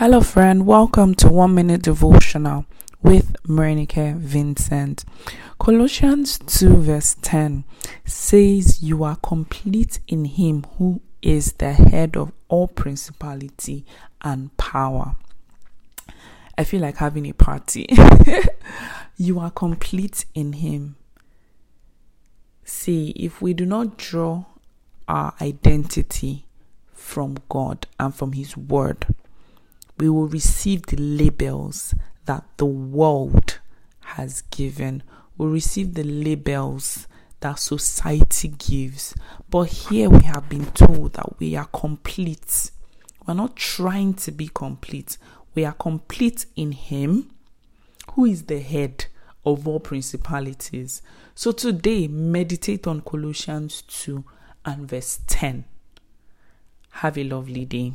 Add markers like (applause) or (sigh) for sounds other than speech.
Hello, friend. Welcome to One Minute Devotional with Marinike Vincent. Colossians 2, verse 10 says, You are complete in Him who is the head of all principality and power. I feel like having a party. (laughs) you are complete in Him. See, if we do not draw our identity from God and from His Word, we will receive the labels that the world has given. We'll receive the labels that society gives. But here we have been told that we are complete. We're not trying to be complete. We are complete in Him, who is the head of all principalities. So today, meditate on Colossians 2 and verse 10. Have a lovely day.